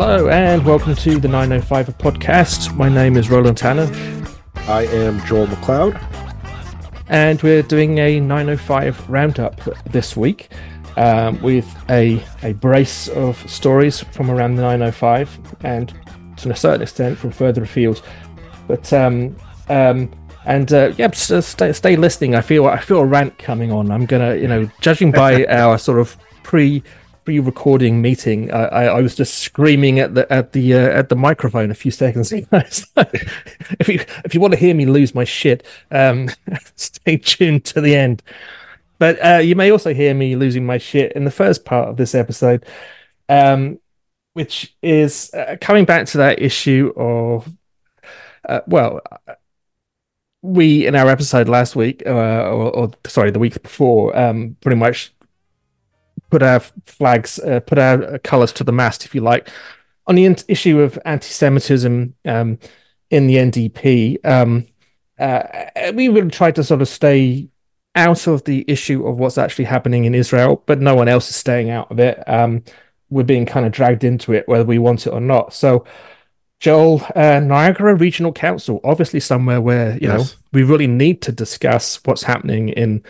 Hello and welcome to the 905 podcast. My name is Roland Tanner. I am Joel McLeod. And we're doing a 905 roundup this week um, with a, a brace of stories from around the 905 and to a certain extent from further afield. But um, um, and uh, yeah, stay, stay listening. I feel I feel a rant coming on. I'm gonna, you know, judging by our sort of pre pre-recording meeting, I, I, I, was just screaming at the at the uh, at the microphone a few seconds ago. if you if you want to hear me lose my shit, um, stay tuned to the end. But uh, you may also hear me losing my shit in the first part of this episode, um, which is uh, coming back to that issue of uh, well. We in our episode last week, uh, or, or sorry, the week before, um, pretty much put our flags, uh, put our colours to the mast, if you like, on the issue of anti-Semitism um, in the NDP. Um, uh, we would try to sort of stay out of the issue of what's actually happening in Israel, but no one else is staying out of it. Um, we're being kind of dragged into it, whether we want it or not. So, Joel, uh, Niagara Regional Council, obviously somewhere where you yes. know we really need to discuss what's happening in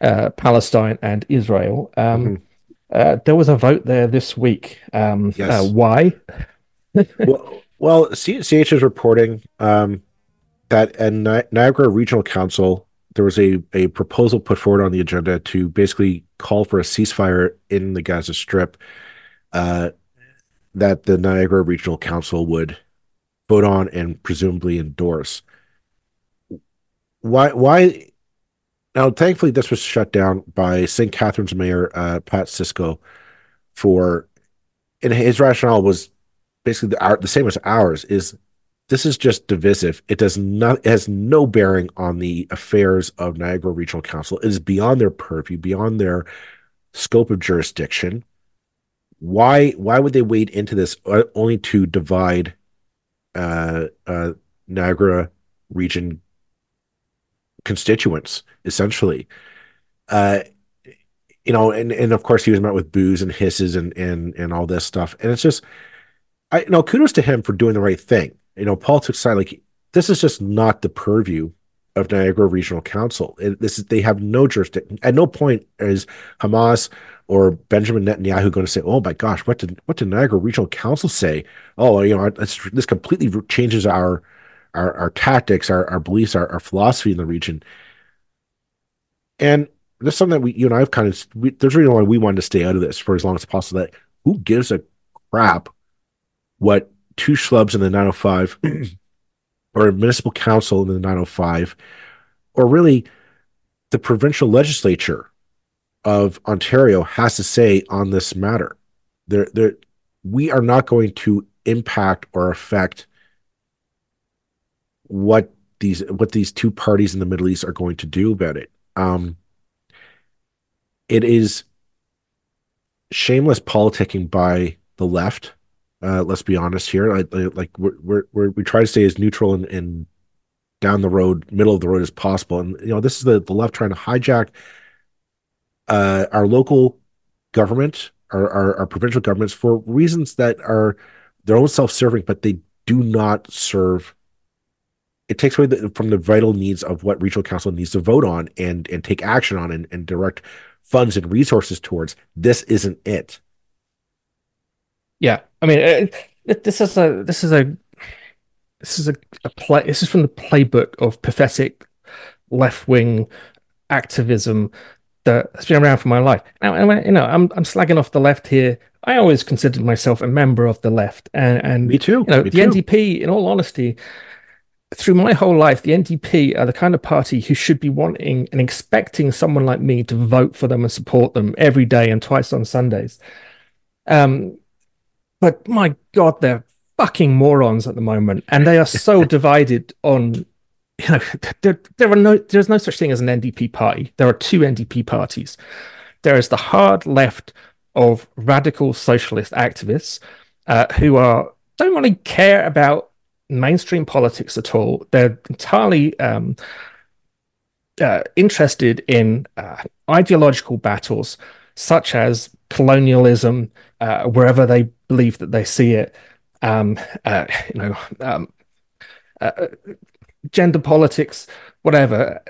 uh, Palestine and Israel. Um, mm-hmm. Uh, there was a vote there this week. Um, yes. Uh, why? well, well, CH is reporting um, that at Niagara Regional Council, there was a, a proposal put forward on the agenda to basically call for a ceasefire in the Gaza Strip uh, that the Niagara Regional Council would vote on and presumably endorse. Why? Why? Now, thankfully, this was shut down by St. Catharines Mayor uh, Pat Siscoe for, and his rationale was basically the, the same as ours: is this is just divisive. It does not it has no bearing on the affairs of Niagara Regional Council. It is beyond their purview, beyond their scope of jurisdiction. Why why would they wade into this only to divide uh, uh, Niagara region constituents essentially uh you know and and of course he was met with boos and hisses and and and all this stuff and it's just i you know kudos to him for doing the right thing you know politics side like this is just not the purview of Niagara Regional Council. It, this is they have no jurisdiction. At no point is Hamas or Benjamin Netanyahu going to say, "Oh my gosh, what did what did Niagara Regional Council say?" Oh, you know, this completely changes our our, our tactics, our, our beliefs, our, our philosophy in the region. And there's something that we, you and I've kind of, we, there's a reason why we wanted to stay out of this for as long as possible. That who gives a crap what two schlubs in the 905 or a municipal council in the 905 or really the provincial legislature of Ontario has to say on this matter. There, there, we are not going to impact or affect what these what these two parties in the Middle East are going to do about it. Um, it is shameless politicking by the left. Uh, let's be honest here. I, I, like we're, we're, we're, try to stay as neutral and, and down the road, middle of the road as possible. And you know, this is the the left trying to hijack uh, our local government, our, our, our provincial governments for reasons that are their own self serving, but they do not serve it takes away the, from the vital needs of what regional council needs to vote on and and take action on and, and direct funds and resources towards. This isn't it. Yeah, I mean, it, it, this is a this is a this is a, a play. This is from the playbook of pathetic left wing activism that's been around for my life. Now, you know, I'm I'm slagging off the left here. I always considered myself a member of the left, and and me too. You know, me the too. NDP, in all honesty, through my whole life, the NDP are the kind of party who should be wanting and expecting someone like me to vote for them and support them every day and twice on Sundays. Um, but my God, they're fucking morons at the moment, and they are so divided on. You know, there, there are no, there's no such thing as an NDP party. There are two NDP parties. There is the hard left of radical socialist activists uh, who are don't really care about mainstream politics at all. They're entirely um, uh, interested in uh, ideological battles such as colonialism, uh, wherever they believe that they see it, um, uh, you know, um, uh, gender politics, whatever.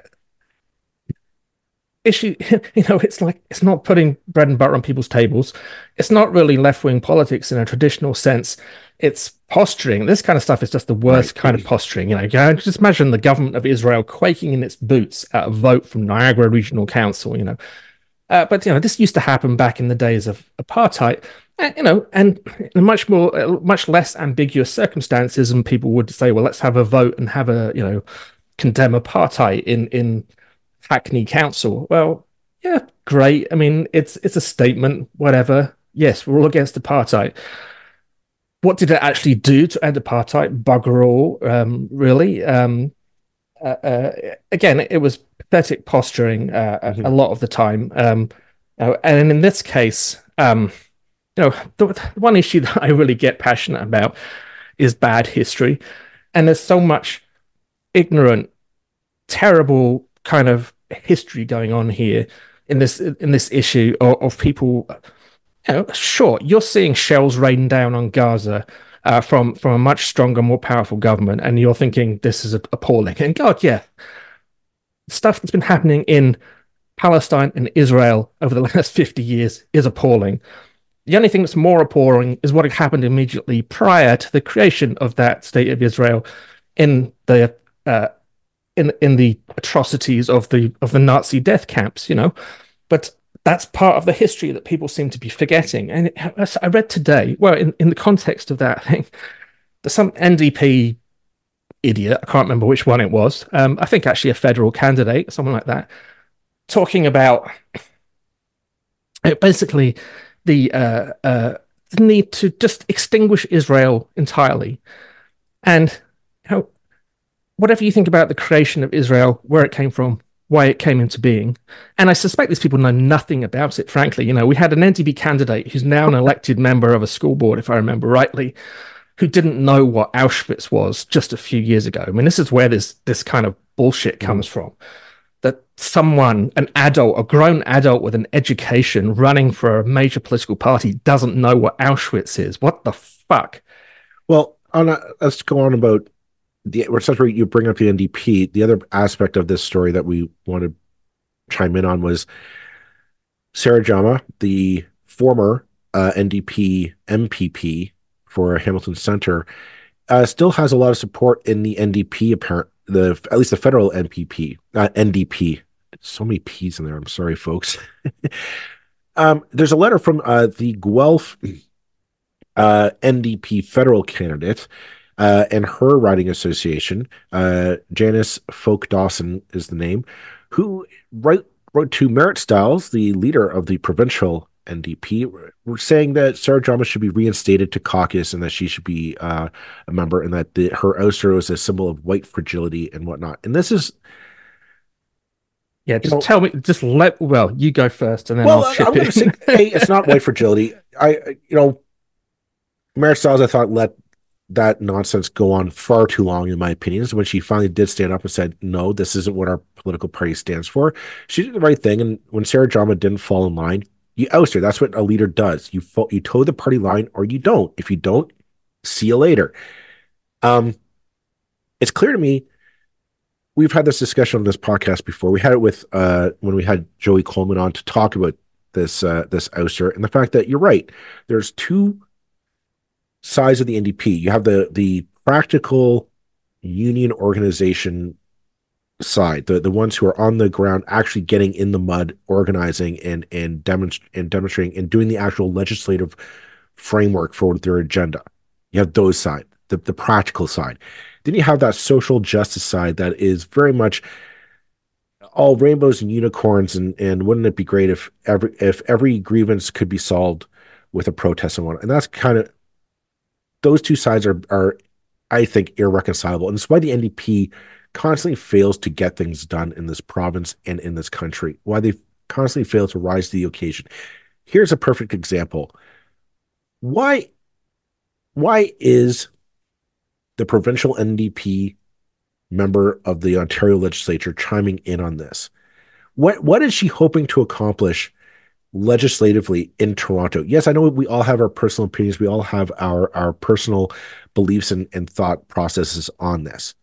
Issue, you know, it's like it's not putting bread and butter on people's tables. It's not really left wing politics in a traditional sense. It's posturing. This kind of stuff is just the worst right. kind of posturing. You know, just imagine the government of Israel quaking in its boots at a vote from Niagara Regional Council. You know, uh, but you know, this used to happen back in the days of apartheid. And, you know, and in much more, uh, much less ambiguous circumstances, and people would say, "Well, let's have a vote and have a, you know, condemn apartheid in in Hackney Council." Well, yeah, great. I mean, it's it's a statement. Whatever. Yes, we're all against apartheid. What did it actually do to end apartheid? Bugger all, um, really. Um, uh, uh, again, it was pathetic posturing uh, mm-hmm. a lot of the time. Um, uh, and in this case, um, you know, the, the, one issue that I really get passionate about is bad history, and there's so much ignorant, terrible kind of history going on here in this in this issue of, of people. You know, sure, you're seeing shells rain down on Gaza. Uh, from from a much stronger, more powerful government, and you're thinking this is appalling. And God, yeah, stuff that's been happening in Palestine and Israel over the last 50 years is appalling. The only thing that's more appalling is what happened immediately prior to the creation of that state of Israel in the uh, in in the atrocities of the of the Nazi death camps, you know. But that's part of the history that people seem to be forgetting. And it, I read today, well, in, in the context of that thing, there's some NDP idiot, I can't remember which one it was. Um, I think actually a federal candidate, someone like that, talking about basically the uh, uh, the need to just extinguish Israel entirely, and whatever you think about the creation of Israel, where it came from, why it came into being, and I suspect these people know nothing about it. Frankly, you know, we had an NDP candidate who's now an elected member of a school board, if I remember rightly, who didn't know what Auschwitz was just a few years ago. I mean, this is where this this kind of bullshit comes mm. from that someone, an adult, a grown adult with an education running for a major political party doesn't know what Auschwitz is. What the fuck? Well, on a, let's go on about the since you bring up the NDP. The other aspect of this story that we want to chime in on was Sarah Jama, the former uh, NDP MPP for Hamilton Center, uh, still has a lot of support in the NDP apparent the at least the federal MPP uh, NDP. So many P's in there. I'm sorry, folks. um, there's a letter from uh, the Guelph uh, NDP federal candidate uh, and her riding association. Uh, Janice Folk Dawson is the name, who wrote wrote to Marit Stiles, the leader of the provincial NDP. We're saying that Sarah Jama should be reinstated to caucus and that she should be uh, a member and that the, her ouster is a symbol of white fragility and whatnot. And this is. Yeah, just know, tell me, just let, well, you go first and then well, I'll chip I'm in. Say, hey, it's not white fragility. I, you know, Marit Stiles, I thought, let that nonsense go on far too long, in my opinion. So when she finally did stand up and said, no, this isn't what our political party stands for, she did the right thing. And when Sarah Jama didn't fall in line, you oust her. That's what a leader does. You fo- you toe the party line or you don't. If you don't, see you later. Um, it's clear to me. We've had this discussion on this podcast before. We had it with uh, when we had Joey Coleman on to talk about this uh, this ouster and the fact that you're right. There's two sides of the NDP. You have the the practical union organization side, the the ones who are on the ground, actually getting in the mud, organizing and and demonst- and demonstrating and doing the actual legislative framework for their agenda. You have those side, the the practical side. Then you have that social justice side that is very much all rainbows and unicorns and and wouldn't it be great if every if every grievance could be solved with a protest and one and that's kind of those two sides are are I think irreconcilable and it's why the NDP constantly fails to get things done in this province and in this country, why they constantly fail to rise to the occasion. Here's a perfect example. Why why is the provincial NDP member of the Ontario legislature chiming in on this? What what is she hoping to accomplish legislatively in Toronto. Yes, I know we all have our personal opinions. We all have our our personal beliefs and, and thought processes on this.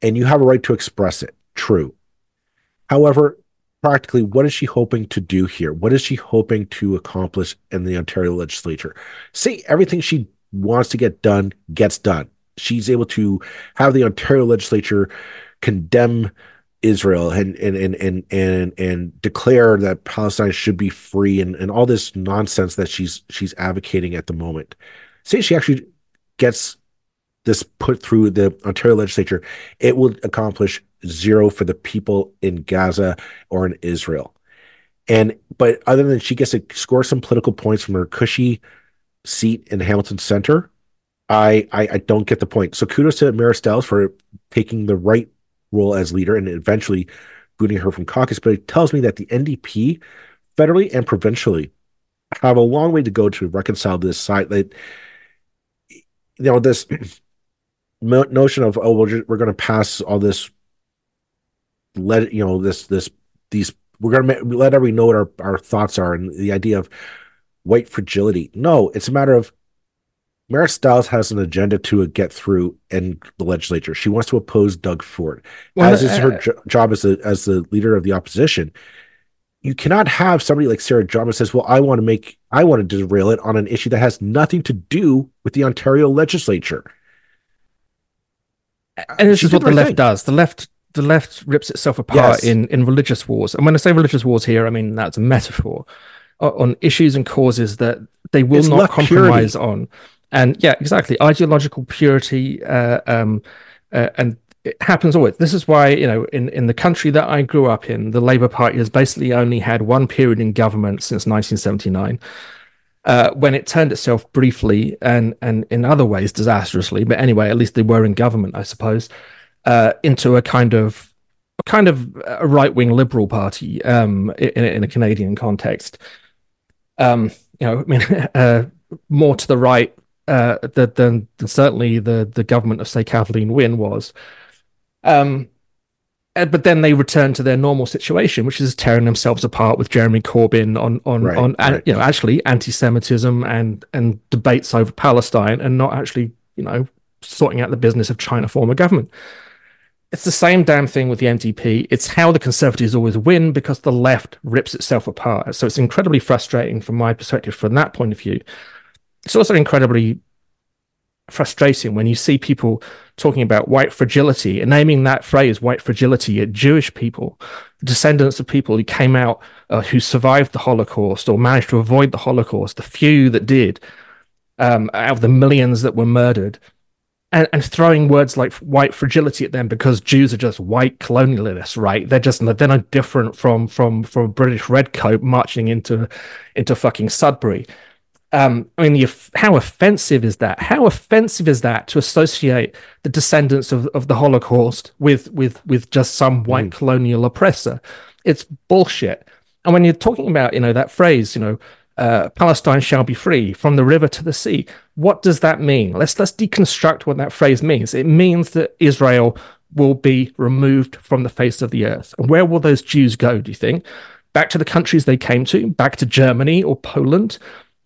And you have a right to express it. True. However, practically, what is she hoping to do here? What is she hoping to accomplish in the Ontario legislature? Say everything she wants to get done gets done. She's able to have the Ontario legislature condemn Israel and and and and and, and declare that Palestine should be free and, and all this nonsense that she's she's advocating at the moment. Say she actually gets this put through the Ontario legislature, it will accomplish zero for the people in Gaza or in Israel. And but other than she gets to score some political points from her cushy seat in Hamilton Center, I, I, I don't get the point. So kudos to Stiles for taking the right role as leader and eventually booting her from caucus. But it tells me that the NDP, federally and provincially, have a long way to go to reconcile this side. That you know this notion of oh we're, we're going to pass all this let you know this this these we're going to let everybody know what our, our thoughts are and the idea of white fragility no it's a matter of Marit Stiles has an agenda to get through in the legislature. She wants to oppose Doug Ford, well, as is her jo- job as the as the leader of the opposition. You cannot have somebody like Sarah John says, "Well, I want to make, I want to derail it on an issue that has nothing to do with the Ontario legislature." And this is what the left thing. does. The left, the left rips itself apart yes. in in religious wars. And when I say religious wars here, I mean that's a metaphor on issues and causes that they will it's not compromise purity. on. And yeah, exactly. Ideological purity, uh, um, uh, and it happens always. This is why, you know, in, in the country that I grew up in, the Labour Party has basically only had one period in government since 1979. Uh, when it turned itself briefly and and in other ways disastrously, but anyway, at least they were in government, I suppose, uh, into a kind of a kind of a right wing liberal party um, in, in, a Canadian context. Um, you know, I mean, uh, more to the right uh, than, than certainly the the government of say Kathleen Wynne was. Um, but then they return to their normal situation, which is tearing themselves apart with Jeremy Corbyn on on right, on right. you know actually anti-Semitism and and debates over Palestine, and not actually you know sorting out the business of China form a government. It's the same damn thing with the NDP. It's how the Conservatives always win because the left rips itself apart. So it's incredibly frustrating from my perspective from that point of view it's also incredibly frustrating when you see people talking about white fragility and naming that phrase white fragility at Jewish people, descendants of people who came out uh, who survived the Holocaust or managed to avoid the Holocaust, the few that did, um, out of the millions that were murdered. And, and, throwing words like white fragility at them because Jews are just white colonialists, right? They're just they're different from from from a British redcoat marching into into fucking Sudbury um, I mean, the, how offensive is that? How offensive is that to associate the descendants of, of the Holocaust with with with just some white mm. colonial oppressor? It's bullshit. And when you're talking about, you know, that phrase, you know, uh, Palestine shall be free from the river to the sea. What does that mean? Let's let's deconstruct what that phrase means. It means that Israel will be removed from the face of the earth. And where will those Jews go? Do you think back to the countries they came to, back to Germany or Poland?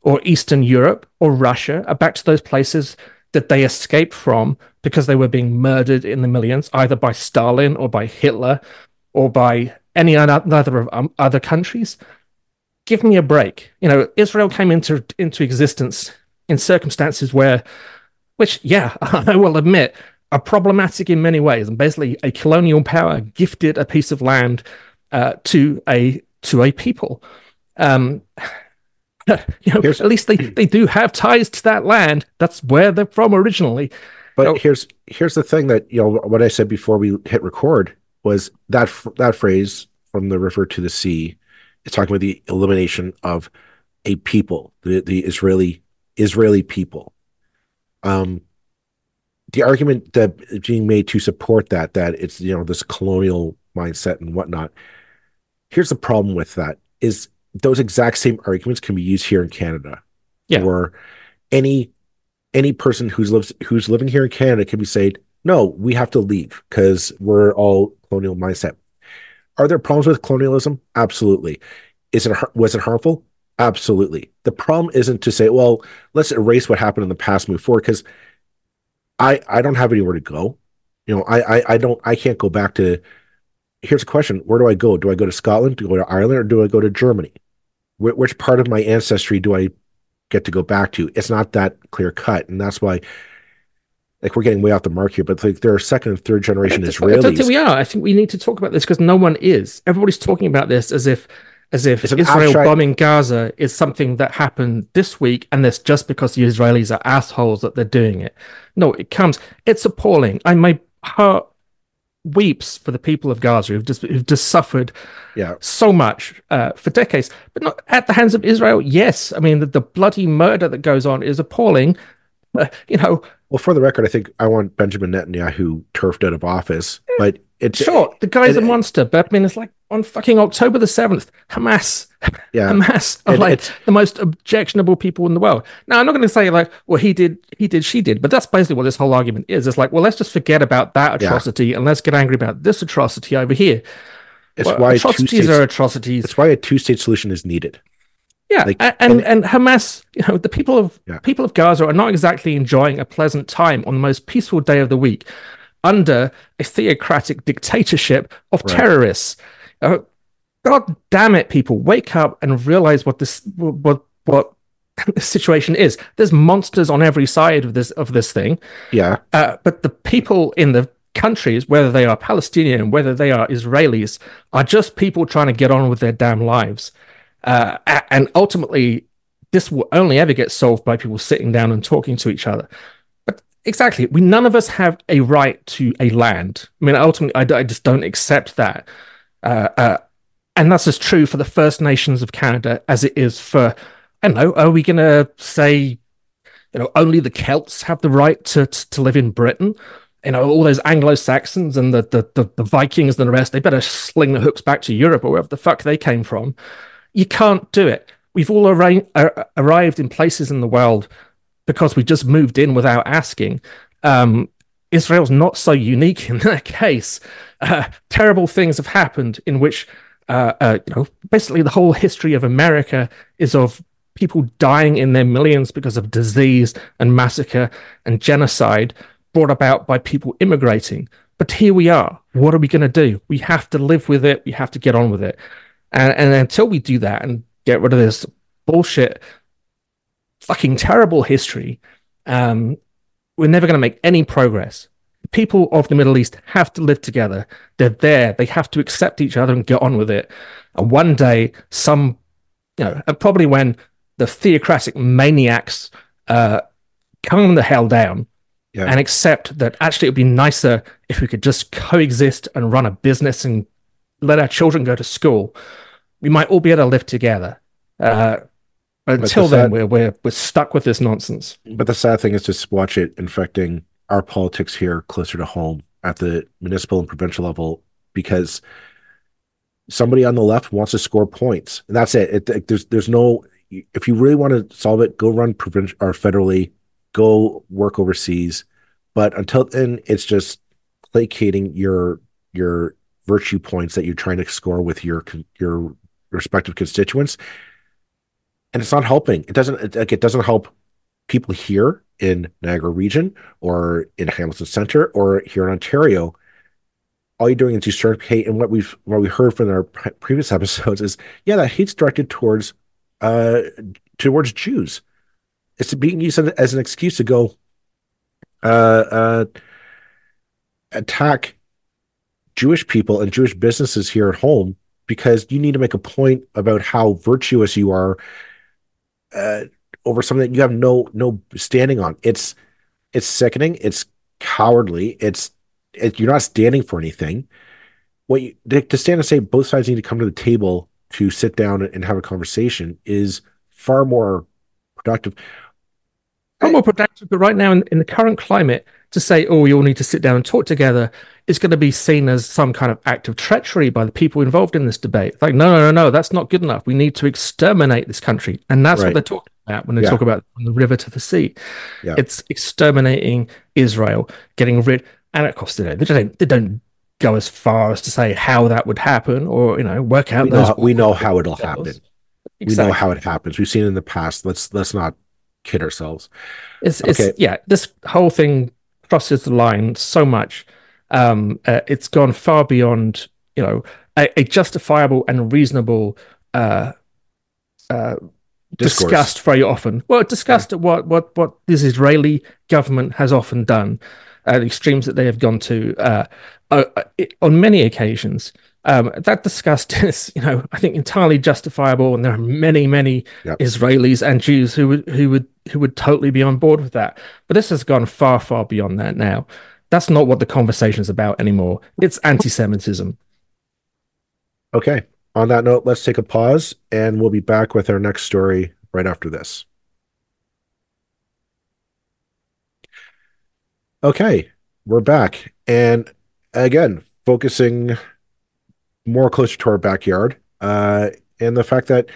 Or Eastern Europe or Russia are back to those places that they escaped from because they were being murdered in the millions, either by Stalin or by Hitler or by any other of um, other countries. Give me a break. You know, Israel came into into existence in circumstances where, which, yeah, I will admit, are problematic in many ways. And basically, a colonial power gifted a piece of land uh, to a to a people. Um, you know, here's, at least they, they do have ties to that land. That's where they're from originally. But you know, here's here's the thing that you know what I said before we hit record was that that phrase from the river to the sea is talking about the elimination of a people, the the Israeli Israeli people. Um, the argument that being made to support that that it's you know this colonial mindset and whatnot. Here's the problem with that is those exact same arguments can be used here in Canada. Yeah. Or any any person who's lives who's living here in Canada can be said, no, we have to leave because we're all colonial mindset. Are there problems with colonialism? Absolutely. Is it was it harmful? Absolutely. The problem isn't to say, well, let's erase what happened in the past, move forward, because I I don't have anywhere to go. You know, I, I I don't I can't go back to. Here's a question: Where do I go? Do I go to Scotland? Do I go to Ireland, or do I go to Germany? Wh- which part of my ancestry do I get to go back to? It's not that clear cut, and that's why like we're getting way off the mark here, but like there are second and third generation Israelis. I don't think we are. I think we need to talk about this because no one is. Everybody's talking about this as if as if Israel abstract... bombing Gaza is something that happened this week and it's just because the Israelis are assholes that they're doing it. No, it comes. It's appalling. I my heart weeps for the people of Gaza who've just who've just suffered yeah. so much uh, for decades, but not at the hands of Israel. Yes, I mean the, the bloody murder that goes on is appalling. You know, well, for the record, I think I want Benjamin Netanyahu turfed out of office, eh, but it's sure the guy's it, a monster. But I mean, it's like on fucking October the seventh, Hamas, yeah, Hamas are it, like the most objectionable people in the world. Now, I'm not going to say like, well, he did, he did, she did, but that's basically what this whole argument is. It's like, well, let's just forget about that atrocity yeah. and let's get angry about this atrocity over here. It's well, why atrocities states, are atrocities. It's why a two-state solution is needed. Yeah, like, and, and, and Hamas, you know, the people of yeah. people of Gaza are not exactly enjoying a pleasant time on the most peaceful day of the week under a theocratic dictatorship of right. terrorists. Uh, God damn it, people, wake up and realize what this what what the situation is. There's monsters on every side of this of this thing. Yeah, uh, but the people in the countries, whether they are Palestinian, whether they are Israelis, are just people trying to get on with their damn lives. Uh, and ultimately, this will only ever get solved by people sitting down and talking to each other. But exactly, we none of us have a right to a land. I mean, ultimately, I, I just don't accept that. Uh, uh, and that's as true for the First Nations of Canada as it is for, I don't know, are we going to say, you know, only the Celts have the right to, to live in Britain? you know, all those Anglo Saxons and the, the, the, the, Vikings and the rest, they better sling the hooks back to Europe or wherever the fuck they came from. You can't do it. We've all arra- arrived in places in the world because we just moved in without asking. Um, Israel's not so unique in that case. Uh, terrible things have happened in which, uh, uh, you know, basically the whole history of America is of people dying in their millions because of disease and massacre and genocide brought about by people immigrating. But here we are. What are we going to do? We have to live with it. We have to get on with it. And, and until we do that and get rid of this bullshit, fucking terrible history, um, we're never going to make any progress. People of the Middle East have to live together. They're there. They have to accept each other and get on with it. And one day, some, you know, and probably when the theocratic maniacs uh, calm the hell down yeah. and accept that actually it would be nicer if we could just coexist and run a business and let our children go to school, we might all be able to live together. Uh, until the then, sad, we're, we're we're stuck with this nonsense. But the sad thing is to watch it infecting our politics here closer to home at the municipal and provincial level because somebody on the left wants to score points, and that's it. it, it there's there's no if you really want to solve it, go run provincial or federally, go work overseas. But until then, it's just placating your your virtue points that you're trying to score with your your respective constituents. And it's not helping. It doesn't it, like it doesn't help people here in niagara region or in hamilton center or here in ontario. All you're doing is you hate and what we've what we heard from our previous episodes is yeah that hate's directed towards uh towards jews. It's being used as an excuse to go uh uh attack Jewish people and Jewish businesses here at home because you need to make a point about how virtuous you are uh, over something that you have no no standing on. It's it's sickening. It's cowardly. It's it, you're not standing for anything. What you to stand and say both sides need to come to the table to sit down and have a conversation is far more productive. Far more productive, but right now in, in the current climate, to say, "Oh, you all need to sit down and talk together," is going to be seen as some kind of act of treachery by the people involved in this debate. Like, no, no, no, no, that's not good enough. We need to exterminate this country, and that's right. what they're talking about when they yeah. talk about from the river to the sea. Yeah. It's exterminating Israel, getting rid. And of course, they don't, they don't, they don't go as far as to say how that would happen, or you know, work out. We know, we know how it'll happen. exactly. we know how it happens. We've seen it in the past. Let's let's not kid ourselves. It's, okay. it's yeah. This whole thing crosses the line so much. Um, uh, it's gone far beyond you know a, a justifiable and reasonable uh, uh, discussed very often. Well, discussed yeah. what what what this Israeli government has often done, uh, the extremes that they have gone to uh, uh, on many occasions. Um, that disgust is, you know, I think entirely justifiable, and there are many, many yep. Israelis and Jews who would who would who would totally be on board with that. But this has gone far, far beyond that now. That's not what the conversation is about anymore. It's anti-Semitism. Okay. On that note, let's take a pause, and we'll be back with our next story right after this. Okay, we're back, and again, focusing more closer to our backyard, uh, and the fact that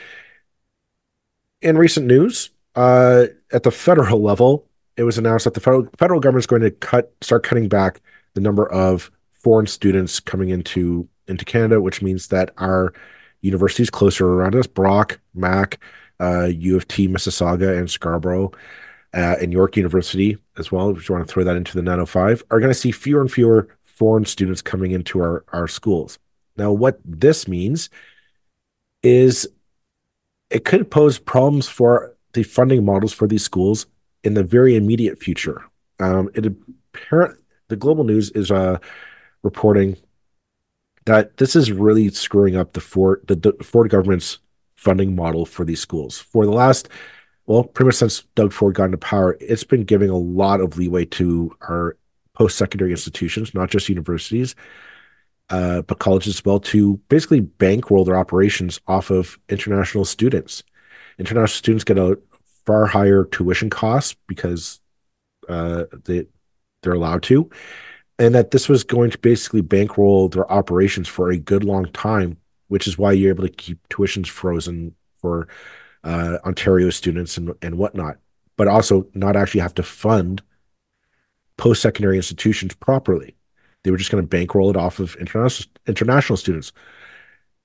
in recent news, uh, at the federal level, it was announced that the federal federal government is going to cut start cutting back the number of foreign students coming into into Canada, which means that our universities closer around us, Brock, Mac, uh, U of T, Mississauga, and Scarborough, uh, and York University as well, if you want to throw that into the 905, are going to see fewer and fewer foreign students coming into our, our schools. Now, what this means is it could pose problems for the funding models for these schools in the very immediate future. Um, it apparent the global news is uh, reporting that this is really screwing up the Ford the, the Ford government's funding model for these schools. For the last, well, pretty much since Doug Ford got into power, it's been giving a lot of leeway to our post secondary institutions, not just universities, uh, but colleges as well, to basically bankroll their operations off of international students. International students get a far higher tuition costs because uh, they they're allowed to, and that this was going to basically bankroll their operations for a good long time, which is why you're able to keep tuitions frozen for uh, Ontario students and and whatnot, but also not actually have to fund post secondary institutions properly. They were just going to bankroll it off of international international students.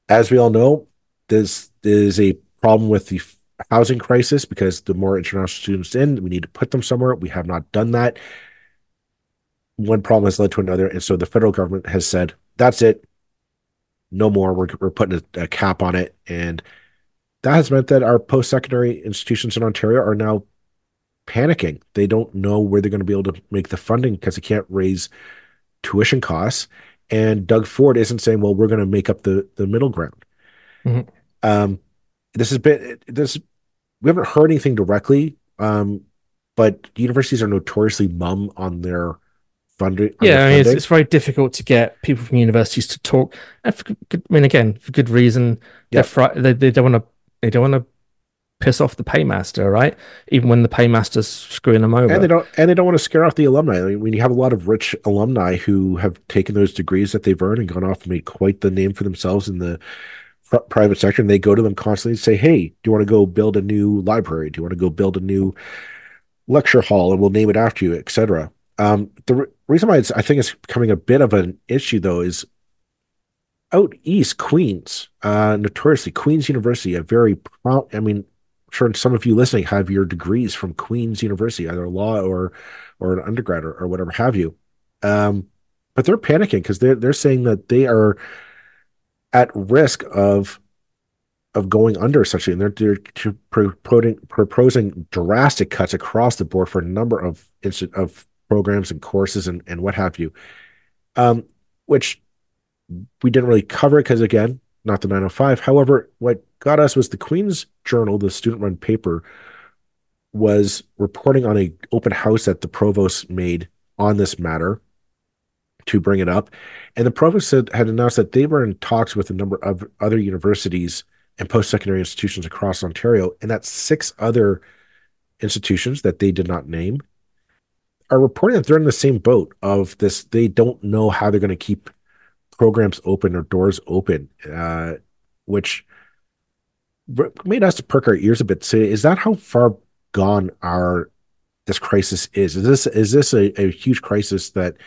As we all know, this is a problem with the housing crisis because the more international students in, we need to put them somewhere. We have not done that. One problem has led to another, and so the federal government has said, "That's it, no more. We're we're putting a, a cap on it," and that has meant that our post secondary institutions in Ontario are now panicking. They don't know where they're going to be able to make the funding because they can't raise tuition costs. And Doug Ford isn't saying, well, we're going to make up the, the middle ground. Mm-hmm. Um, this has been, this, we haven't heard anything directly, um, but universities are notoriously mum on their funding. Yeah, I mean, it's, it's, very difficult to get people from universities to talk. And for I mean, again, for good reason. Yep. Fr- they, they don't want to, they don't want to piss off the paymaster, right? Even when the paymaster's screwing them over. And they don't and they don't want to scare off the alumni. I mean, when you have a lot of rich alumni who have taken those degrees that they've earned and gone off and made quite the name for themselves in the pr- private sector, and they go to them constantly and say, "Hey, do you want to go build a new library? Do you want to go build a new lecture hall, and we'll name it after you, etc." Um, the re- reason why I think it's becoming a bit of an issue, though, is out east, Queen's, uh, notoriously Queen's University, a very proud. I mean, sure some of you listening have your degrees from Queen's University, either law or or an undergrad or, or whatever have you. Um, but they're panicking because they're they're saying that they are at risk of of going under essentially, and they're, they're proposing, drastic cuts across the board for a number of of programs and courses and, and what have you. Um, which we didn't really cover because again, not the 905. However, what got us was the Queen's Journal, the student-run paper, was reporting on a open house that the provost made on this matter to bring it up. And the provost said, had announced that they were in talks with a number of other universities and post-secondary institutions across Ontario, and that six other institutions that they did not name are reporting that they're in the same boat of this. They don't know how they're going to keep programs open or doors open, uh, which made us to perk our ears a bit. Say, is that how far gone our this crisis is? Is this is this a, a huge crisis that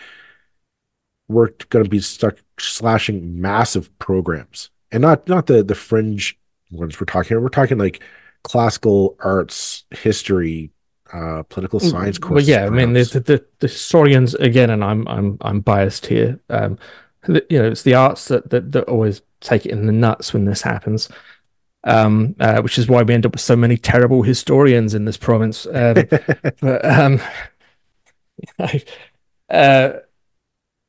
we're going to be stuck slashing massive programs and not not the the fringe ones we're talking. About. we're talking like classical arts, history, uh, political mm, science courses. Well, yeah. I mean the, the, the historians again, and I'm I'm I'm biased here. Um, you know, it's the arts that, that that always take it in the nuts when this happens. Um, uh, which is why we end up with so many terrible historians in this province. Um, but um, I, uh,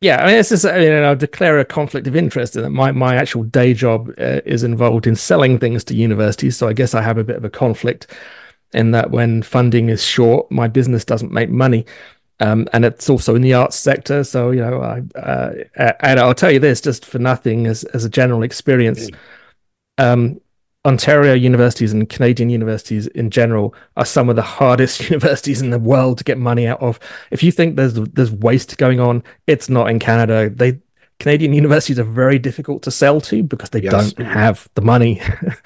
yeah, I mean, this is, you know, I'll declare a conflict of interest in that my, my actual day job uh, is involved in selling things to universities. So I guess I have a bit of a conflict in that when funding is short, my business doesn't make money. Um, and it's also in the arts sector. So, you know, I, uh, and I'll tell you this just for nothing as, as a general experience. Um, Ontario universities and Canadian universities in general are some of the hardest universities in the world to get money out of. If you think there's there's waste going on, it's not in Canada. They Canadian universities are very difficult to sell to because they yes. don't have the money.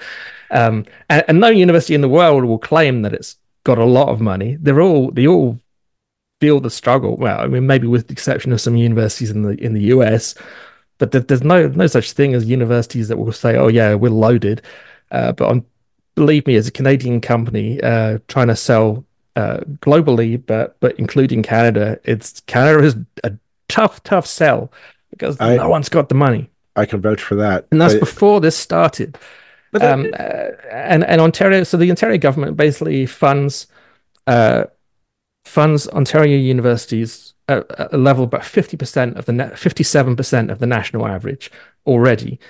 um, and, and no university in the world will claim that it's got a lot of money. They're all they all feel the struggle. Well, I mean, maybe with the exception of some universities in the in the US, but there's no no such thing as universities that will say, "Oh yeah, we're loaded." Uh, but on, believe me, as a Canadian company uh, trying to sell uh, globally, but but including Canada, it's Canada is a tough, tough sell because I, no one's got the money. I can vouch for that, and that's before this started. But um, uh, and and Ontario, so the Ontario government basically funds uh, funds Ontario universities at a level about fifty percent of the fifty seven percent of the national average already,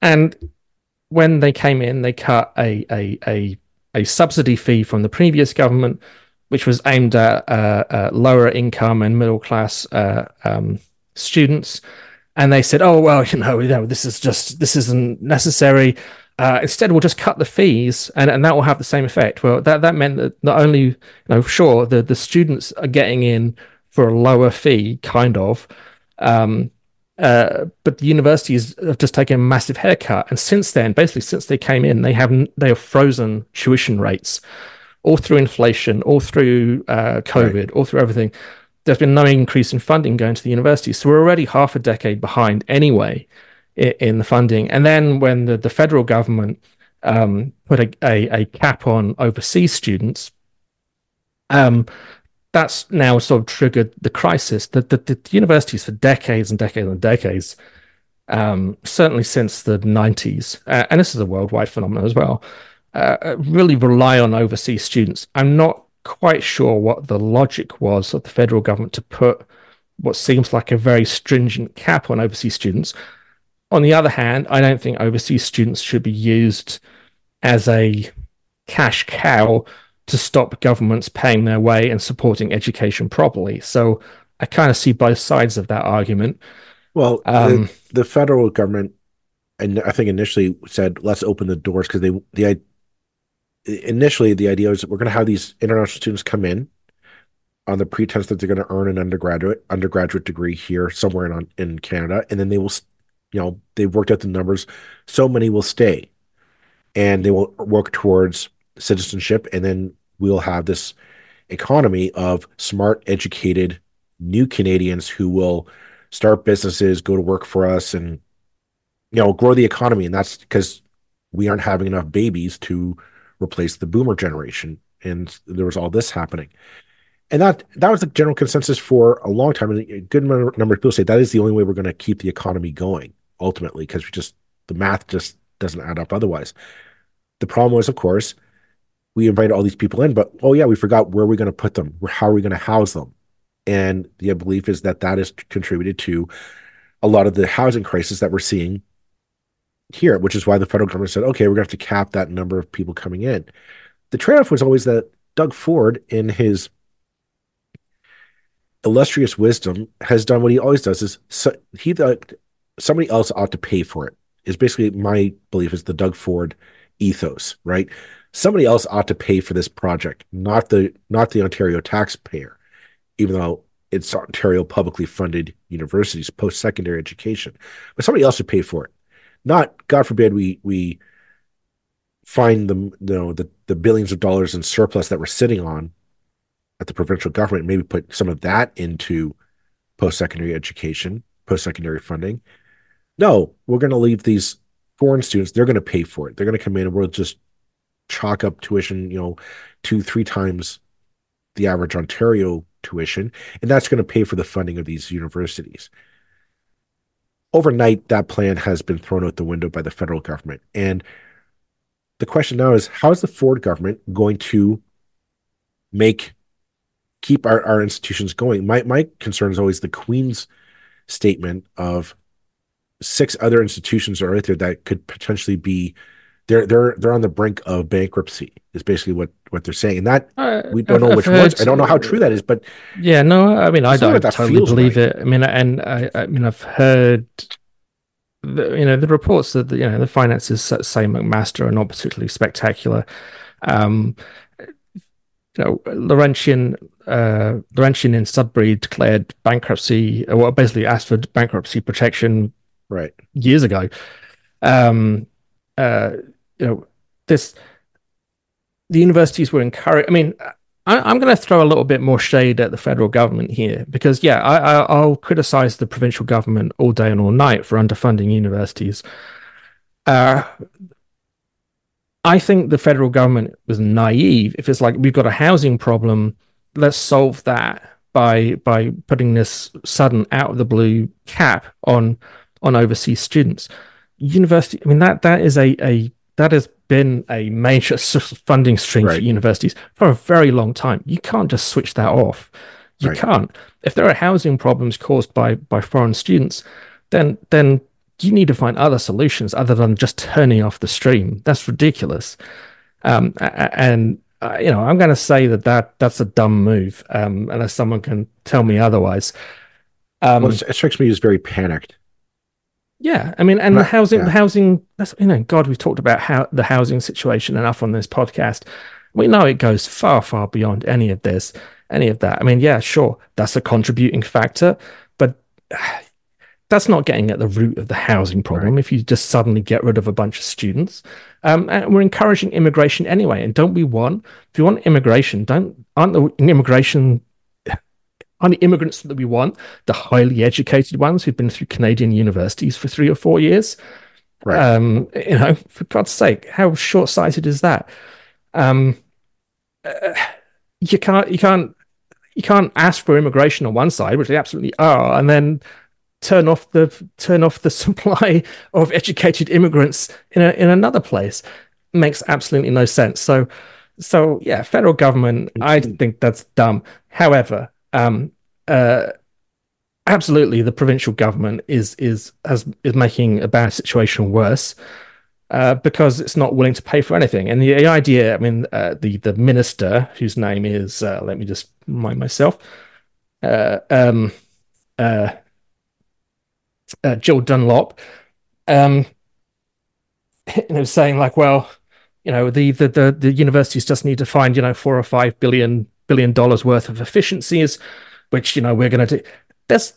and when they came in, they cut a a a, a subsidy fee from the previous government, which was aimed at uh, uh, lower income and middle class uh, um, students, and they said, "Oh well, you know, you know, this is just this isn't necessary." Uh, instead, we'll just cut the fees, and, and that will have the same effect. Well, that that meant that not only, you know, sure, the the students are getting in for a lower fee, kind of, um, uh, but the universities have just taken a massive haircut. And since then, basically since they came in, they have they have frozen tuition rates, all through inflation, all through uh, COVID, right. all through everything. There's been no increase in funding going to the universities, so we're already half a decade behind anyway in, in the funding. And then when the, the federal government um, put a, a, a cap on overseas students, um, that's now sort of triggered the crisis. that the, the, universities for decades and decades and decades, um, certainly since the 90s, uh, and this is a worldwide phenomenon as well, uh, uh, really rely on overseas students. I'm not quite sure what the logic was of the federal government to put what seems like a very stringent cap on overseas students. On the other hand, I don't think overseas students should be used as a cash cow to stop governments paying their way and supporting education properly. So I kind of see both sides of that argument. Well, um, the, the, federal government, and I think initially said, let's open the doors because they the initially the idea was that we're going to have these international students come in on the pretense that they're going to earn an undergraduate undergraduate degree here somewhere in in Canada, and then they will, you know, they've worked out the numbers. So many will stay, and they will work towards citizenship, and then we'll have this economy of smart, educated new Canadians who will start businesses, go to work for us, and you know grow the economy. And that's because we aren't having enough babies to replace the boomer generation, and there was all this happening. And that that was the general consensus for a long time. And a good number of people say that is the only way we're going to keep the economy going ultimately, because we just the math just doesn't add up otherwise. The problem was, of course, we invited all these people in, but oh yeah, we forgot where we're going to put them. How are we going to house them? And the belief is that that has contributed to a lot of the housing crisis that we're seeing here, which is why the federal government said, okay, we're going to have to cap that number of people coming in. The trade off was always that Doug Ford, in his illustrious wisdom, has done what he always does: is so, he thought somebody else ought to pay for it. Is basically my belief is the Doug Ford ethos, right? Somebody else ought to pay for this project, not the not the Ontario taxpayer, even though it's Ontario publicly funded universities, post secondary education, but somebody else should pay for it. Not, God forbid, we we find the you know the the billions of dollars in surplus that we're sitting on at the provincial government, maybe put some of that into post secondary education, post secondary funding. No, we're going to leave these foreign students, they're going to pay for it. They're going to come in and we'll just chalk up tuition, you know, two, three times the average Ontario tuition, and that's going to pay for the funding of these universities. Overnight, that plan has been thrown out the window by the federal government. And the question now is how is the Ford government going to make keep our, our institutions going? My my concern is always the Queen's statement of six other institutions are out there that could potentially be they're they're they're on the brink of bankruptcy is basically what what they're saying. And that uh, we don't I've, know which ones i don't know how true that is but yeah no i mean i don't totally believe it. I mean and I, I mean i've heard the, you know the reports that the, you know the finances say mcmaster are not particularly spectacular. Um you know laurentian uh laurentian in sudbury declared bankruptcy or well, basically asked for bankruptcy protection right. years ago. Um uh you know this the universities were encouraged i mean I, am going to throw a little bit more shade at the federal government here because, yeah, I, will criticize the provincial government all day and all night for underfunding universities. Uh, I think the federal government was naive. If it's like we've got a housing problem, let's solve that by by putting this sudden out of the blue cap on on overseas students. University, I mean that that is a a that has been a major funding stream right. for universities for a very long time. You can't just switch that off. You right. can't. If there are housing problems caused by by foreign students, then then you need to find other solutions other than just turning off the stream. That's ridiculous. Um, and uh, you know, I'm going to say that, that that's a dumb move, um, unless someone can tell me otherwise. Um, well, it strikes me as very panicked. Yeah, I mean, and the housing, yeah. the housing. That's you know, God, we've talked about how the housing situation enough on this podcast. We know it goes far, far beyond any of this, any of that. I mean, yeah, sure, that's a contributing factor, but that's not getting at the root of the housing problem. Right. If you just suddenly get rid of a bunch of students, um, and we're encouraging immigration anyway. And don't we want? If you want immigration, don't aren't the immigration only immigrants that we want, the highly educated ones who've been through Canadian universities for three or four years. Right. Um, you know, for God's sake, how short-sighted is that? Um, uh, you can't, you can't, you can't ask for immigration on one side, which they absolutely are, and then turn off the turn off the supply of educated immigrants in a, in another place. Makes absolutely no sense. So, so yeah, federal government, I think that's dumb. However, um, uh, absolutely, the provincial government is is has is making a bad situation worse. Uh, because it's not willing to pay for anything. And the, idea, I mean, uh, the the minister whose name is, uh, let me just remind myself, uh, um, uh, uh, Jill Dunlop, um, you know, saying like, well, you know, the, the the the universities just need to find you know four or five billion billion dollars worth of efficiencies, which you know we're going to do. That's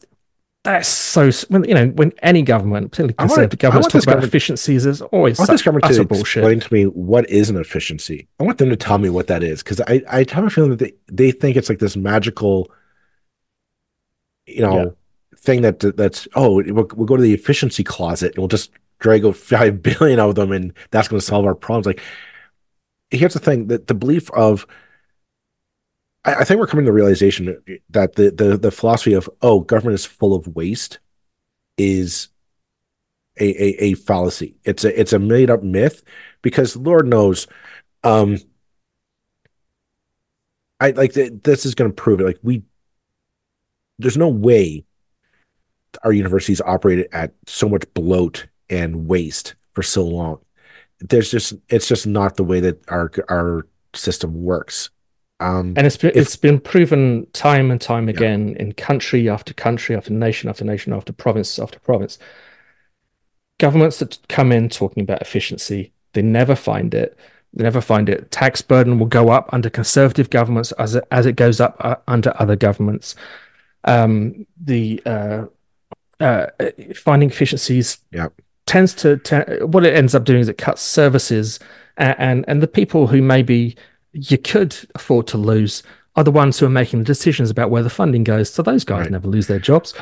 that's so you know when any government, particularly conservative governments, talk about efficiencies, is always I want this government to bullshit. explain to me what is an efficiency. I want them to tell me what that is because I I have a feeling that they, they think it's like this magical, you know, yeah. thing that that's oh we'll, we'll go to the efficiency closet and we'll just drag out five billion of them and that's going to solve our problems. Like here's the thing that the belief of I, I think we're coming to the realization that the, the the philosophy of oh government is full of waste is a, a, a fallacy. It's a it's a made up myth because Lord knows, um, I like this is going to prove it. Like we, there's no way our universities operated at so much bloat and waste for so long. There's just it's just not the way that our our system works. Um, and it's been, if, it's been proven time and time again yeah. in country after country, after nation after nation, after province after province. Governments that come in talking about efficiency, they never find it. They never find it. Tax burden will go up under conservative governments as it, as it goes up uh, under other governments. Um, the uh, uh, finding efficiencies yeah. tends to, to what it ends up doing is it cuts services and, and, and the people who maybe you could afford to lose are the ones who are making the decisions about where the funding goes. So those guys right. never lose their jobs.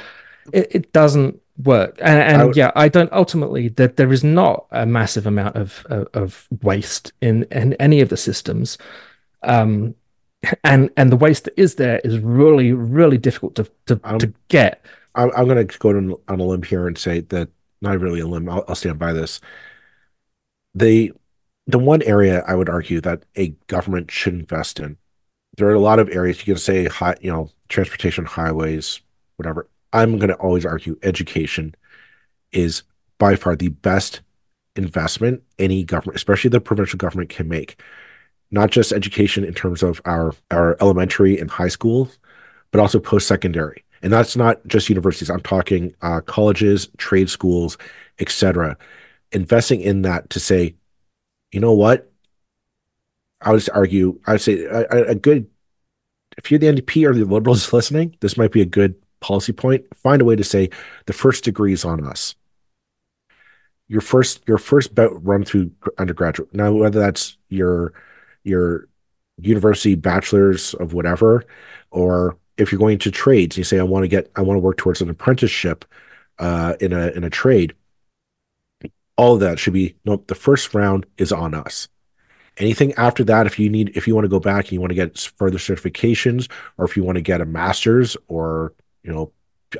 it, it doesn't work. And, and I yeah, I don't ultimately that there is not a massive amount of, of, of waste in in any of the systems. Um, and and the waste that is there is really really difficult to to, to get. I'm, I'm going to go on, on a limb here and say that not really a limb. I'll, I'll stand by this. The the one area I would argue that a government should invest in. There are a lot of areas you can say, high, you know, transportation, highways, whatever. I'm going to always argue education is by far the best investment any government, especially the provincial government, can make. Not just education in terms of our our elementary and high schools, but also post secondary. And that's not just universities. I'm talking uh, colleges, trade schools, etc. Investing in that to say, you know what? I would argue. I would say a, a good. If you're the NDP or the Liberals listening, this might be a good policy point. Find a way to say the first degree is on us. Your first your first run through undergraduate. Now, whether that's your your university bachelor's of whatever, or if you're going to trades, you say I want to get I want to work towards an apprenticeship uh, in a in a trade. All of that should be nope. The first round is on us. Anything after that, if you need, if you want to go back and you want to get further certifications, or if you want to get a master's or you know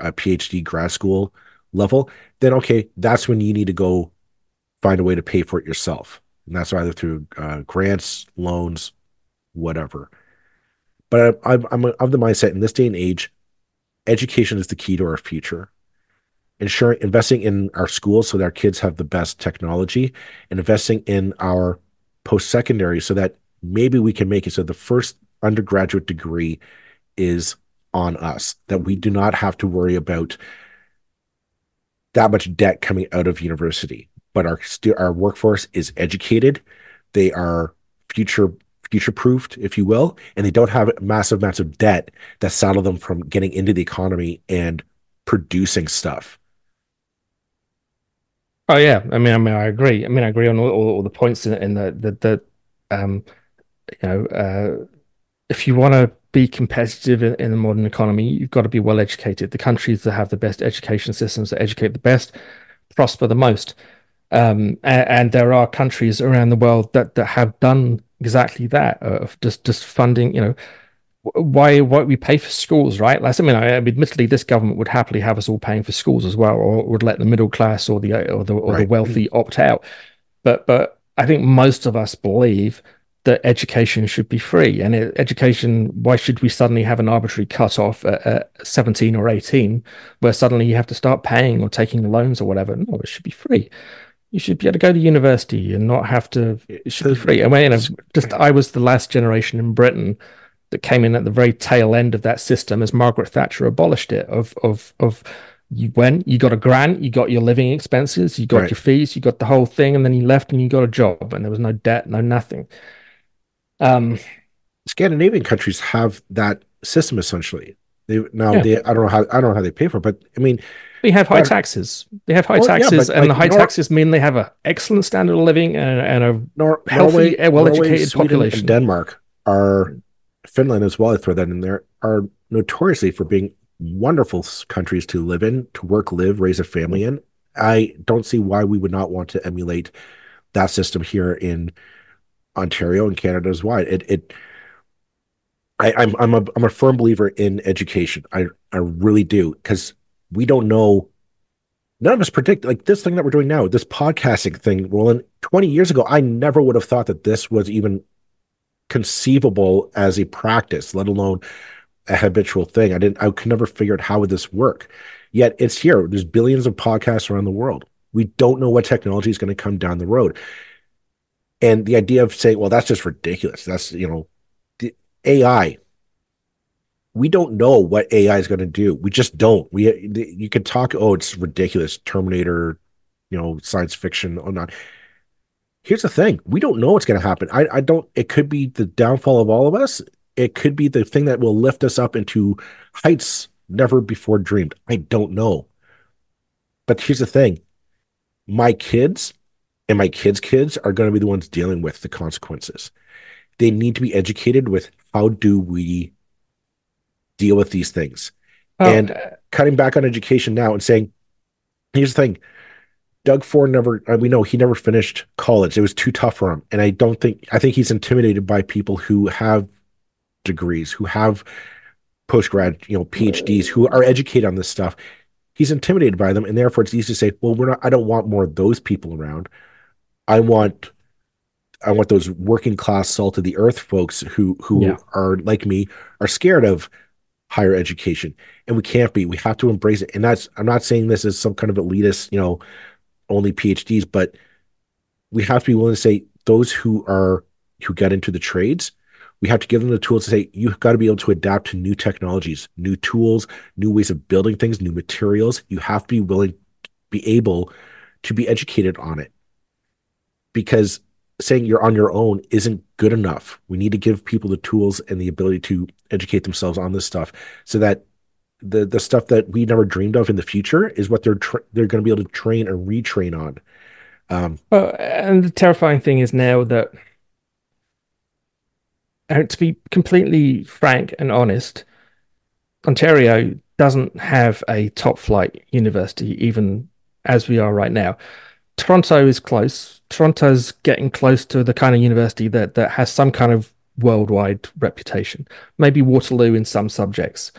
a PhD grad school level, then okay, that's when you need to go find a way to pay for it yourself, and that's either through uh, grants, loans, whatever. But I, I'm, I'm of the mindset in this day and age, education is the key to our future. Ensuring investing in our schools so that our kids have the best technology, and investing in our post secondary so that maybe we can make it so the first undergraduate degree is on us, that we do not have to worry about that much debt coming out of university. But our our workforce is educated, they are future future proofed, if you will, and they don't have massive amounts of debt that saddle them from getting into the economy and producing stuff. Oh yeah, I mean, I mean, I agree. I mean, I agree on all, all, all the points in, in the the, the um, you know, uh, if you want to be competitive in, in, the modern economy, you've got to be well educated. The countries that have the best education systems that educate the best prosper the most. Um, and, and, there are countries around the world that that have done exactly that uh, of just just funding. You know, why why we pay for schools, right? Like, I mean, I, admittedly, this government would happily have us all paying for schools as well, or would let the middle class or the or the or right. the wealthy mm. opt out. But but I think most of us believe that education should be free. And it, education, why should we suddenly have an arbitrary cutoff at, at 17 or 18 where suddenly you have to start paying or taking loans or whatever? No, it should be free. You should be able to go to university and not have to, it should be free. I mean, you know, just I was the last generation in Britain that came in at the very tail end of that system as Margaret Thatcher abolished it of, of, of, you went, you got a grant, you got your living expenses, you got right. your fees, you got the whole thing, and then you left and you got a job, and there was no debt, no nothing. Um, Scandinavian countries have that system essentially. They now yeah. they I don't know how I don't know how they pay for it, but I mean they have high taxes. They have high well, taxes, yeah, and like the high Nor- taxes mean they have an excellent standard of living and, and a Nor- healthy, Norway, well-educated Norway, population. Denmark are Finland as well. I throw that in there are notoriously for being wonderful countries to live in, to work, live, raise a family in. I don't see why we would not want to emulate that system here in Ontario and Canada as wide. It it I, I'm I'm a I'm a firm believer in education. I I really do because we don't know. None of us predict like this thing that we're doing now, this podcasting thing. Well, 20 years ago, I never would have thought that this was even conceivable as a practice, let alone a habitual thing. I didn't. I could never figure out how would this work. Yet it's here. There's billions of podcasts around the world. We don't know what technology is going to come down the road. And the idea of saying, well, that's just ridiculous. That's, you know, the AI. We don't know what AI is going to do. We just don't. We you could talk, oh, it's ridiculous, Terminator, you know, science fiction or not. Here's the thing: we don't know what's going to happen. I, I don't. It could be the downfall of all of us. It could be the thing that will lift us up into heights never before dreamed. I don't know. But here's the thing: my kids and my kids' kids are going to be the ones dealing with the consequences. They need to be educated with how do we deal with these things. oh, and uh, cutting back on education now and saying, here's the thing. Doug Ford never, uh, we know he never finished college. It was too tough for him. And I don't think, I think he's intimidated by people who have degrees, who have postgrad, you know, PhDs, who are educated on this stuff. He's intimidated by them. And therefore it's easy to say, well, we're not, I don't want more of those people around. I want I want those working class salt of the earth folks who who yeah. are like me are scared of higher education and we can't be we have to embrace it and that's i'm not saying this as some kind of elitist you know only phds but we have to be willing to say those who are who get into the trades we have to give them the tools to say you've got to be able to adapt to new technologies new tools new ways of building things new materials you have to be willing be able to be educated on it because saying you're on your own isn't good enough. We need to give people the tools and the ability to educate themselves on this stuff so that the the stuff that we never dreamed of in the future is what they're tra- they're going to be able to train and retrain on. Um, well, and the terrifying thing is now that, uh, to be completely frank and honest, Ontario doesn't have a top flight university, even as we are right now. Toronto is close. Toronto's getting close to the kind of university that that has some kind of worldwide reputation. Maybe Waterloo in some subjects,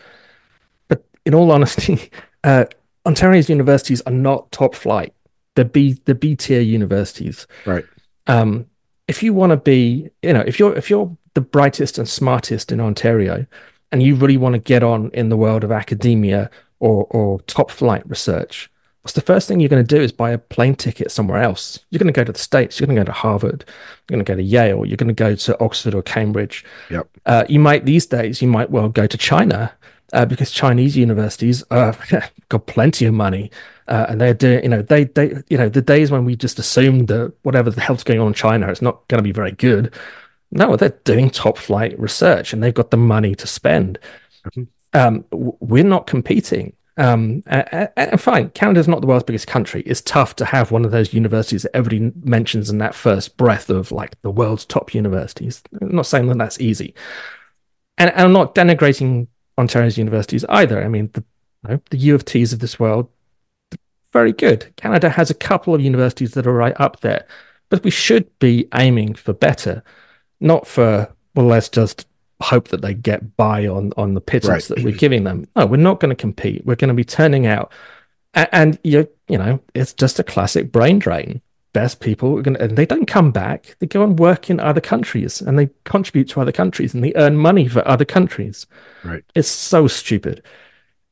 in all honesty, uh, Ontario's universities are not top flight. The B the B tier universities. Right. Um, if you want to be, you know, if you're if you're the brightest and smartest in Ontario, and you really want to get on in the world of academia or or top flight research, what's the first thing you're going to do is buy a plane ticket somewhere else. You're going to go to the States, you're going to go to Harvard, you're going to go to Yale, you're going to go to Oxford or Cambridge. Yep. Uh, you might, these days, you might well go to China uh, because Chinese universities uh, got plenty of money. Uh, and they're doing, you know, they, they, you know, the days when we just assumed that whatever the hell's going on in China, it's not going to be very good. No, they're doing top flight research and they've got the money to spend. Mm-hmm. Um, we're not competing um, and, and fine, Canada's not the world's biggest country. It's tough to have one of those universities that everybody mentions in that first breath of like the world's top universities. I'm not saying that that's easy, and, and I'm not denigrating Ontario's universities either. I mean, the you know, the U of T's of this world, very good. Canada has a couple of universities that are right up there, but we should be aiming for better, not for well, let's just hope that they get by on on the pittance right. that we're giving them. No, we're not going to compete. We're going to be turning out, and, and you you know it's just a classic brain drain. Best people are going to, and they don't come back. They go and work in other countries and they contribute to other countries and they earn money for other countries. Right. It's so stupid.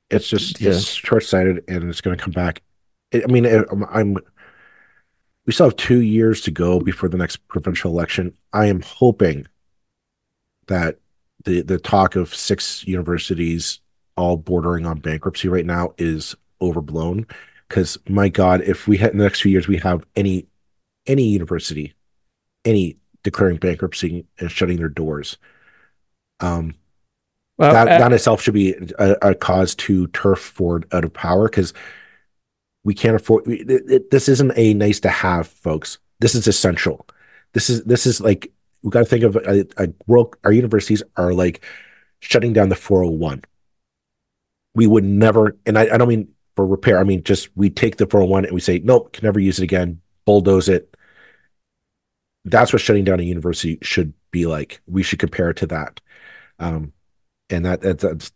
It's just yeah. it's short sighted and it's going to come back. I mean, I'm. We still have two years to go before the next provincial election. I am hoping that the the talk of six universities all bordering on bankruptcy right now is overblown because my god if we had in the next few years we have any any university any declaring bankruptcy and shutting their doors um well, that, uh, that itself should be a, a, cause to turf Ford out of power because we can't afford it, it, this isn't a nice to have folks this is essential this is this is like we got to think of a, a world. Our universities are like shutting down the 401. We would never, and I, I don't mean for repair. I mean just we take the 401 and we say nope, can never use it again. Bulldoze it. That's what shutting down a university should be like. We should compare it to that. Um, and that, that that's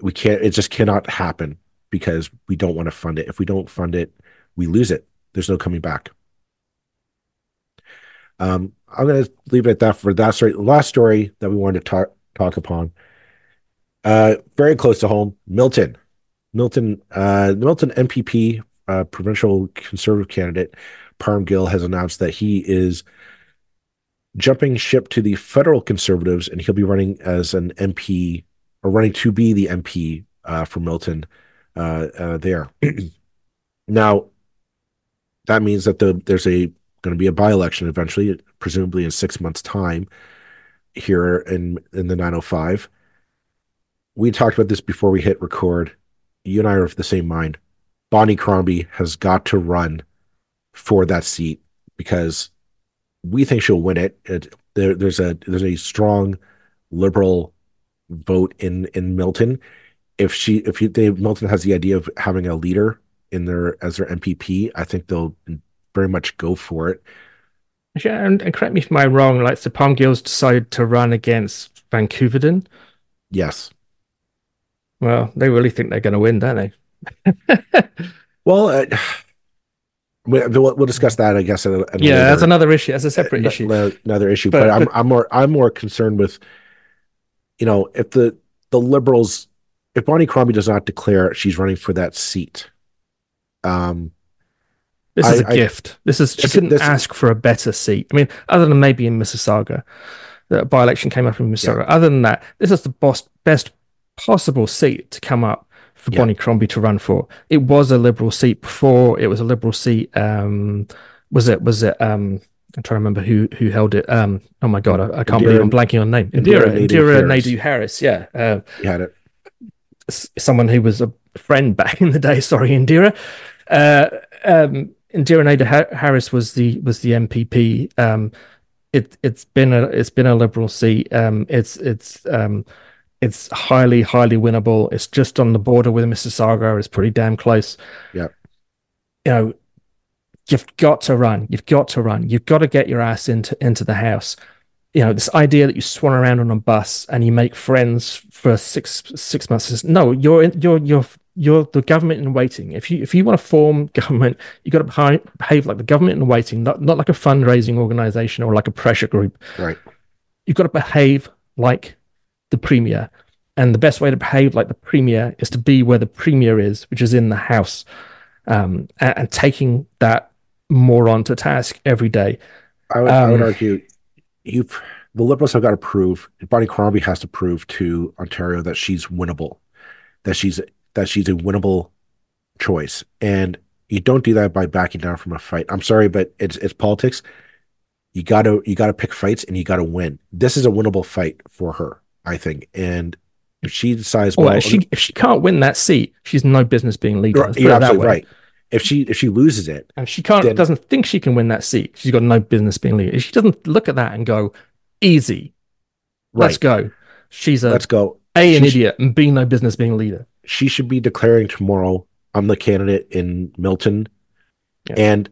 we can't. It just cannot happen because we don't want to fund it. If we don't fund it, we lose it. There's no coming back. Um, I'm going to leave it at that for that story. Last story that we wanted to talk talk upon, uh, very close to home, Milton. Milton, uh, the Milton MPP, uh, provincial conservative candidate, Parm Gill, has announced that he is jumping ship to the federal conservatives, and he'll be running as an MP or running to be the MP uh, for Milton uh, uh, there. now, that means that the there's a going to be a by election eventually, presumably in six months' time here in in the 905. We talked about this before we hit record. You and I are of the same mind. Bonnie Crombie has got to run for that seat because we think she'll win it. it there, there's a there's a strong liberal vote in in Milton, if she if you, Dave Milton has the idea of having a leader in their as their MPP, I think they'll very much go for it. Yeah, and, and correct me if I'm wrong. Like, so Parm Gill's decided to run against van Koeverden. Yes. Well, they really think they're going to win, don't they? well, uh, we'll, we'll discuss that, I guess. At a, at yeah, later, that's another issue. That's a separate uh, issue. Another issue, but, but I'm I'm more I'm more concerned with, you know, if the the liberals, if Bonnie Crombie does not declare she's running for that seat, um, this is I, a I, gift. This is she couldn't ask for a better seat. I mean, other than maybe in Mississauga, the by election came up in Mississauga. Yeah. Other than that, this is the best, best possible seat to come up for yeah. Bonnie Crombie to run for. It was a Liberal seat before. It was a Liberal seat. Um, was it? Was it? Um, I'm trying to remember who who held it. Um, oh my god, I, I can't Indira, believe I'm blanking on name. Indira, Indira, Indira Naidoo Harris. Yeah, uh, you had it. Someone who was a friend back in the day. Sorry, Indira. Uh, um, Indira Naidoo Harris was the was the MPP. Um, it it's been a it's been a Liberal seat. Um, it's it's um, it's highly highly winnable. It's just on the border with Mississauga. It's pretty damn close. Yeah, you know, you've got to run. You've got to run. You've got to get your ass into into the house. You know, this idea that you swan around on a bus and you make friends for six six months. Is, no, you're you're you're you're the government in waiting. If you if you want to form government, you got to behave like the government in waiting, not not like a fundraising organization or like a pressure group. Right. You've got to behave like the premier, and the best way to behave like the premier is to be where the premier is, which is in the house, um, and, and, taking that moron to task every day. I would, um, I would um, argue you the liberals have got to prove Bonnie Crombie has to prove to Ontario that she's winnable, that she's that she's a winnable choice. And you don't do that by backing down from a fight. I'm sorry, but it's it's politics. You gotta you gotta pick fights and you gotta win. This is a winnable fight for her, I think. And if she decides, well, well if she if she can't win that seat, she's no business being leader. You're absolutely right. If she if she loses it, and she can't then, doesn't think she can win that seat, she's got no business being leader. If she doesn't look at that and go, easy, right. let's go. She's a let's go. A an idiot and B no business being leader she should be declaring tomorrow I'm the candidate in Milton. Yeah. And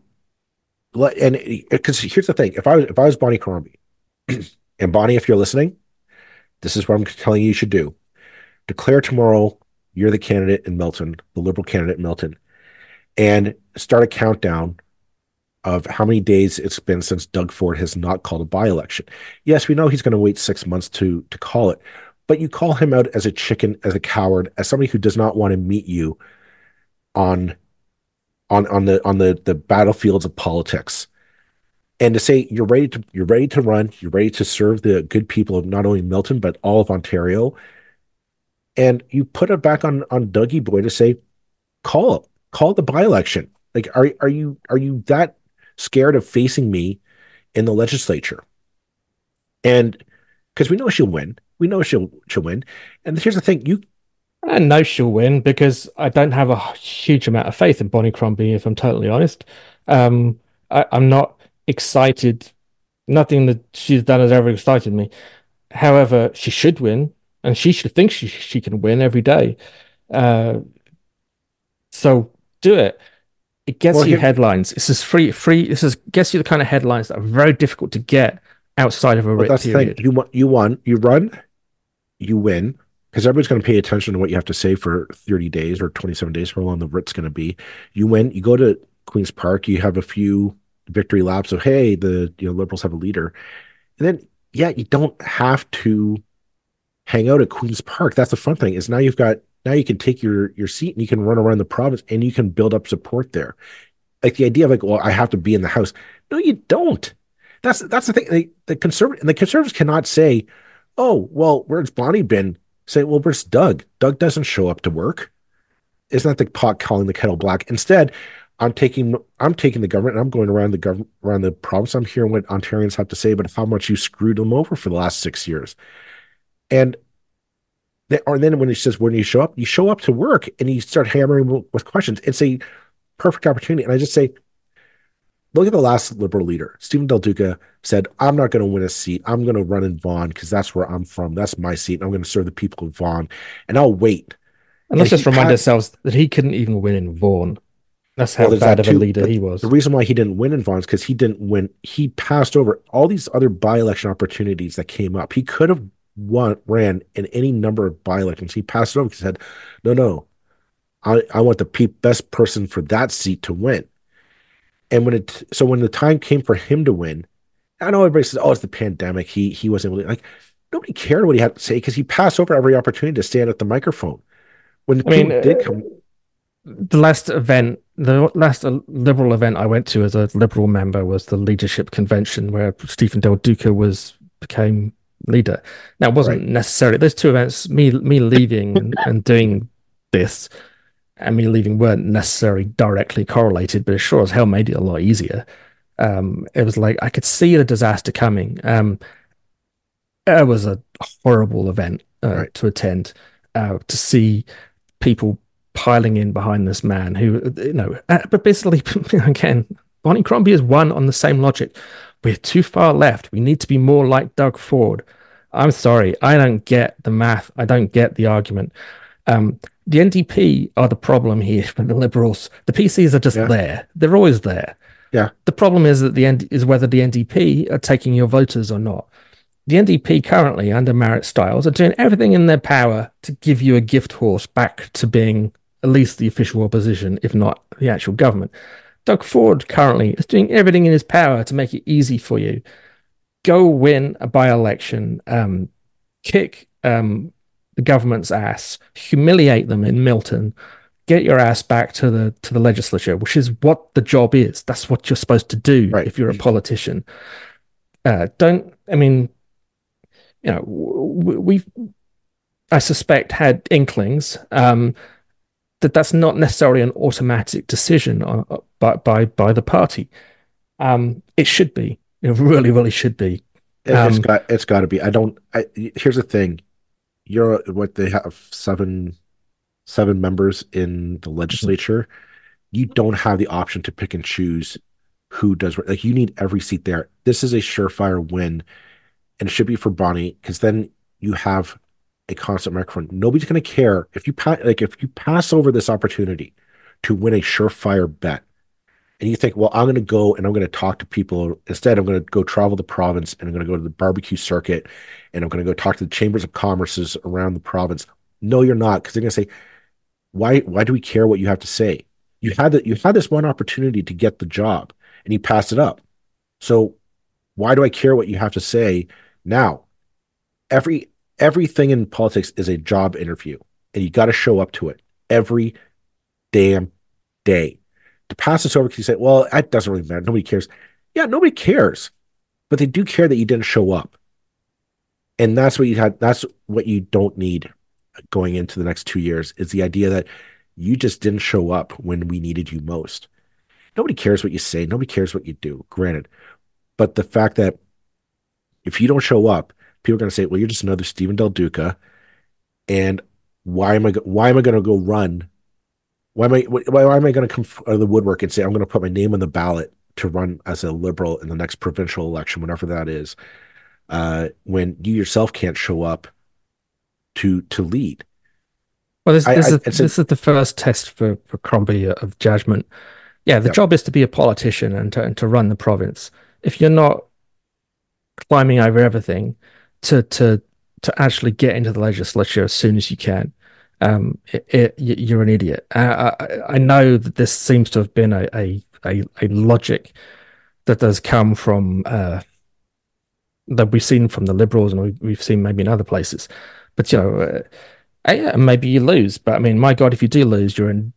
and because here's the thing, if I was if I was Bonnie Crombie, and Bonnie, if you're listening, this is what I'm telling you you should do. Declare tomorrow you're the candidate in Milton, the liberal candidate in Milton, and start a countdown of how many days it's been since Doug Ford has not called a by-election. Yes, we know he's going to wait six months to to call it, but you call him out as a chicken, as a coward, as somebody who does not want to meet you on on on the on the the battlefields of politics. And to say you're ready to you're ready to run, you're ready to serve the good people of not only Milton but all of Ontario. And you put it back on on Dougie Boy to say, call call the by-election. Like, are are you are you that scared of facing me in the legislature? And because we know she'll win. We know she'll she'll win. And here's the thing: you. I know she'll win because I don't have a huge amount of faith in Bonnie Crombie. If I'm totally honest, um, I, I'm not excited. Nothing that she's done has ever excited me. However, she should win, and she should think she she can win every day. Uh, so do it. It gets well, you here... headlines. This is free. Free. This is gets you the kind of headlines that are very difficult to get outside of a well, that's period. The thing. You want you won, you run, you win, because everybody's going to pay attention to what you have to say for 30 days or 27 days, how long the writ's going to be. You win, you go to Queen's Park, you have a few victory laps of hey, the you know liberals have a leader, and then yeah, you don't have to hang out at Queen's Park. That's the fun thing is now you've got now you can take your your seat and you can run around the province and you can build up support there. Like the idea of like, well, I have to be in the house. No, you don't. That's that's the thing. The conservative and the conservatives cannot say, "Oh, well, where's Bonnie been?" Say, "Well, where's Doug? Doug doesn't show up to work." Isn't that the pot calling the kettle black? Instead, I'm taking I'm taking the government and I'm going around the government around the province. I'm hearing what Ontarians have to say about how much you screwed them over for the last six years. And then, or then when he says, when you show up, you show up to work and you start hammering with questions. It's a perfect opportunity. And I just say, look at the last liberal leader. Stephen Del Duca said, I'm not going to win a seat. I'm going to run in Vaughan because that's where I'm from. That's my seat. And I'm going to serve the people of Vaughan and I'll wait. And let's just remind had- ourselves that he couldn't even win in Vaughan. That's how Well, there's bad that of a leader he was. The reason why he didn't win in Vaughan's because he didn't win. He passed over all these other by-election opportunities that came up. He could have won, ran in any number of by-elections. He passed it over because he said, "No, no, I, I want the pe- best person for that seat to win." And when it so when the time came for him to win, I know everybody says, "Oh, it's the pandemic. He he wasn't able to like." Nobody cared what he had to say because he passed over every opportunity to stand at the microphone. When the I mean, did uh, come, the last event, the last uh, liberal event I went to as a liberal member was the leadership convention where Stephen Del Duca was became leader. Now, it wasn't Right. necessarily those two events. Me me leaving and, and doing this, and me leaving weren't necessarily directly correlated, but it sure as hell made it a lot easier. Um, it was like I could see the disaster coming. Um, it was a horrible event uh, Right. to attend. Uh, to see people piling in behind this man who, you know, uh, but basically, again, Bonnie Crombie is one on the same logic. We're too far left. We need to be more like Doug Ford. I'm sorry, I don't get the math. I don't get the argument. Um, the NDP are the problem here for the Liberals. The PCs are just Yeah. there. They're always there. Yeah. The problem is that the end is whether the NDP are taking your voters or not. The NDP currently, under Marit Stiles, are doing everything in their power to give you a gift horse back to being at least the official opposition, if not the actual government. Doug Ford currently is doing everything in his power to make it easy for you. Go win a by election, um, kick um, the government's ass, humiliate them in Milton, get your ass back to the to the legislature, which is what the job is. That's what you're supposed to do Right. if you're a politician. Uh, don't I mean, you know, w- w- we've I suspect had inklings um, that that's not necessarily an automatic decision by by by the party. Um, it should be. It really, really should be. Um, got it's got to be. I don't. I, here's the thing. You're what they have seven seven members in the legislature. You don't have the option to pick and choose who does what. Like you need every seat there. This is a surefire win, and it should be for Bonnie because then you have a constant microphone. Nobody's going to care if you pass. Like if you pass over this opportunity to win a surefire bet, and you think, well, I'm going to go and I'm going to talk to people. Instead, I'm going to go travel the province and I'm going to go to the barbecue circuit and I'm going to go talk to the chambers of commerces around the province. No, you're not, because they're going to say, why? Why do we care what you have to say? You had that. You had this one opportunity to get the job, and you passed it up. So, why do I care what you have to say now? Every everything in politics is a job interview, and you got to show up to it every damn day to pass this over because you say, well, that doesn't really matter. Nobody cares. Yeah, nobody cares, but they do care that you didn't show up. And that's what you had. That's what you don't need going into the next two years is the idea that you just didn't show up when we needed you most. Nobody cares what you say. Nobody cares what you do, granted. But the fact that if you don't show up, people are going to say, well, you're just another Stephen Del Duca. And why am I, go- why am I going to go run why am I why, why am I going to come out of the woodwork and say I'm going to put my name on the ballot to run as a liberal in the next provincial election, whenever that is, uh, when you yourself can't show up to to lead? Well, this, this, I- is, it's a- is the first test for, for Crombie of judgment. Yeah, the Yeah. job is to be a politician and to, and to run the province. If you're not climbing over everything to to to actually get into the legislature as soon as you can, um, it, it, you're an idiot. Uh, I, I know that this seems to have been a, a, a, a logic that does come from uh, that we've seen from the liberals and we, we've seen maybe in other places. But you know, uh, yeah, maybe you lose, but I mean, my God, if you do lose, you're in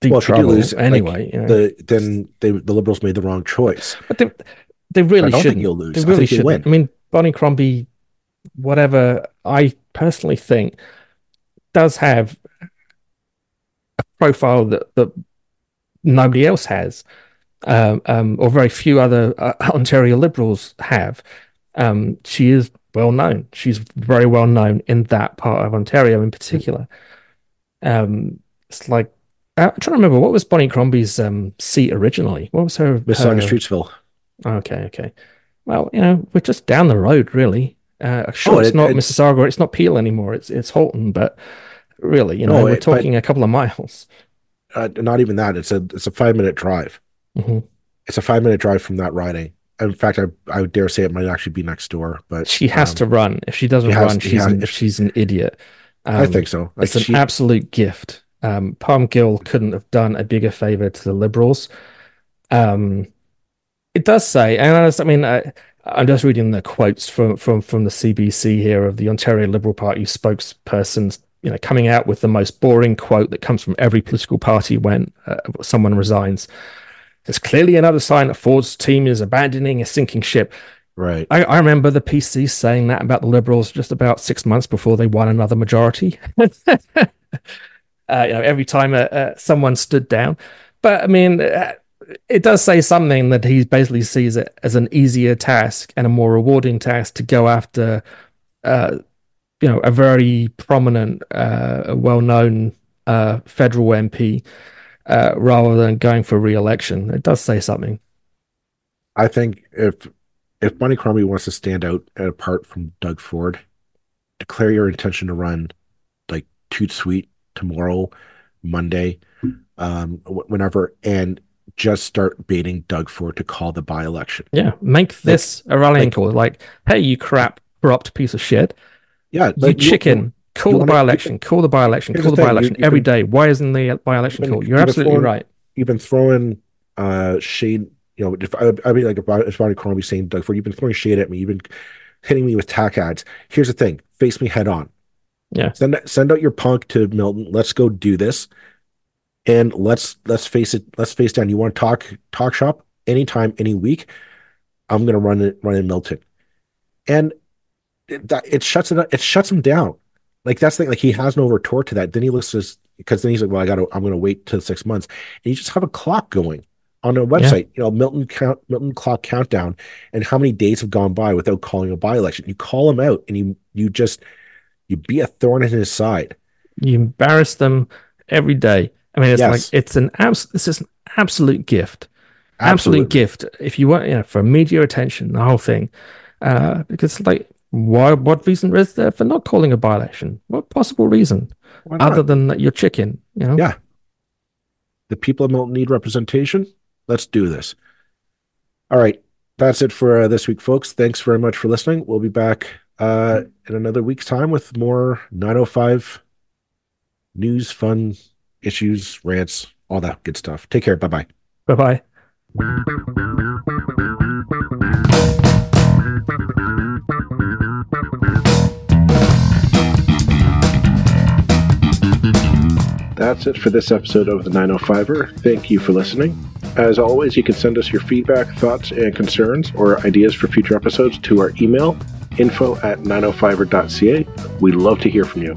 deep Well, if you do trouble lose, like, anyway. you know. The then they the liberals made the wrong choice. but they, they really I don't shouldn't. you'll lose. They I really win. I mean, Bonnie Crombie, whatever I personally think, does have a profile that that nobody else has, um, um, or very few other uh, Ontario Liberals have. Um, she is well known. She's very well known in that part of Ontario in particular. Um, it's like uh, I'm trying to remember what was Bonnie Crombie's um, seat originally. What was her? Mississauga her- Streetsville. Okay, okay. Well, you know, we're just down the road, really. Uh, sure, Oh, it's not it- Mississauga, it's not Peel anymore. It's it's Halton, but Really, you know, No, we're it- talking a couple of miles. Uh, not even that. It's a it's a five minute drive. hmm It's a five minute drive from that riding. In fact, I I would dare say it might actually be next door. But She has um, to run. If she doesn't she has- run, she's has- an, if- she's an idiot. I Um, think so. Like it's an she, absolute gift. Um, Parm Gill couldn't have done a bigger favor to the Liberals. Um, it does say, and I, I mean, I, I'm just reading the quotes from from from the CBC here of the Ontario Liberal Party spokespersons, you know, coming out with the most boring quote that comes from every political party when uh, someone resigns. It's clearly another sign that Ford's team is abandoning a sinking ship. right. I, I remember the PC saying that about the Liberals just about six months before they won another majority. uh, you know, every time uh, uh, someone stood down. But I mean, uh, it does say something that he basically sees it as an easier task and a more rewarding task to go after, uh, you know, a very prominent, uh, well-known uh, federal MP uh, rather than going for re-election. It does say something. I think if if Bonnie Crombie wants to stand out apart from Doug Ford, declare your intention to run like toot sweet tomorrow, Monday, um, whenever, and just start baiting Doug Ford to call the by election. Yeah, make this a rallying like- call. Like, hey, you crap, corrupt piece of shit. Yeah, You like, chicken. call you the wanna- by election. Call the by election. Call the the by election you every can- day. Why isn't the by election been- called? You're absolutely throwing- right. you've been throwing uh shade you know if I, I mean like if, I, if Bonnie Crombie saying Doug Ford you've been throwing shade at me you've been hitting me with tack ads here's the thing face me head on Yeah. send send out your punk to Milton let's go do this and let's let's face it let's face down. You want to talk talk shop anytime any week? I'm gonna run it run in Milton. And it, that it shuts it it shuts him down. Like that's the thing like he has no retort to that. Then he looks at because then he's like well I gotta I'm gonna wait till six months. And you just have a clock going on a website, you know, Milton count Milton clock countdown, and how many days have gone by without calling a by election. You call him out, and you you just you be a thorn in his side. You embarrass them every day. I mean, it's Yes. like it's an abs- This is an absolute gift. Absolute gift. If you want, you know, for media attention, the whole thing. Uh, because like, why? What reason is there for not calling a by election? What possible reason other than that you're chicken? You know. Yeah. the people of Milton need representation. Let's do this. All right, that's it for uh, this week, folks. Thanks very much for listening. We'll be back uh, in another week's time with more 905 news, fun issues, rants, all that good stuff. Take care. Bye bye. Bye bye. That's it for this episode of the 905er. Thank you for listening. As always, you can send us your feedback, thoughts, and concerns or ideas for future episodes to our email, info at 905er.ca. We'd love to hear from you.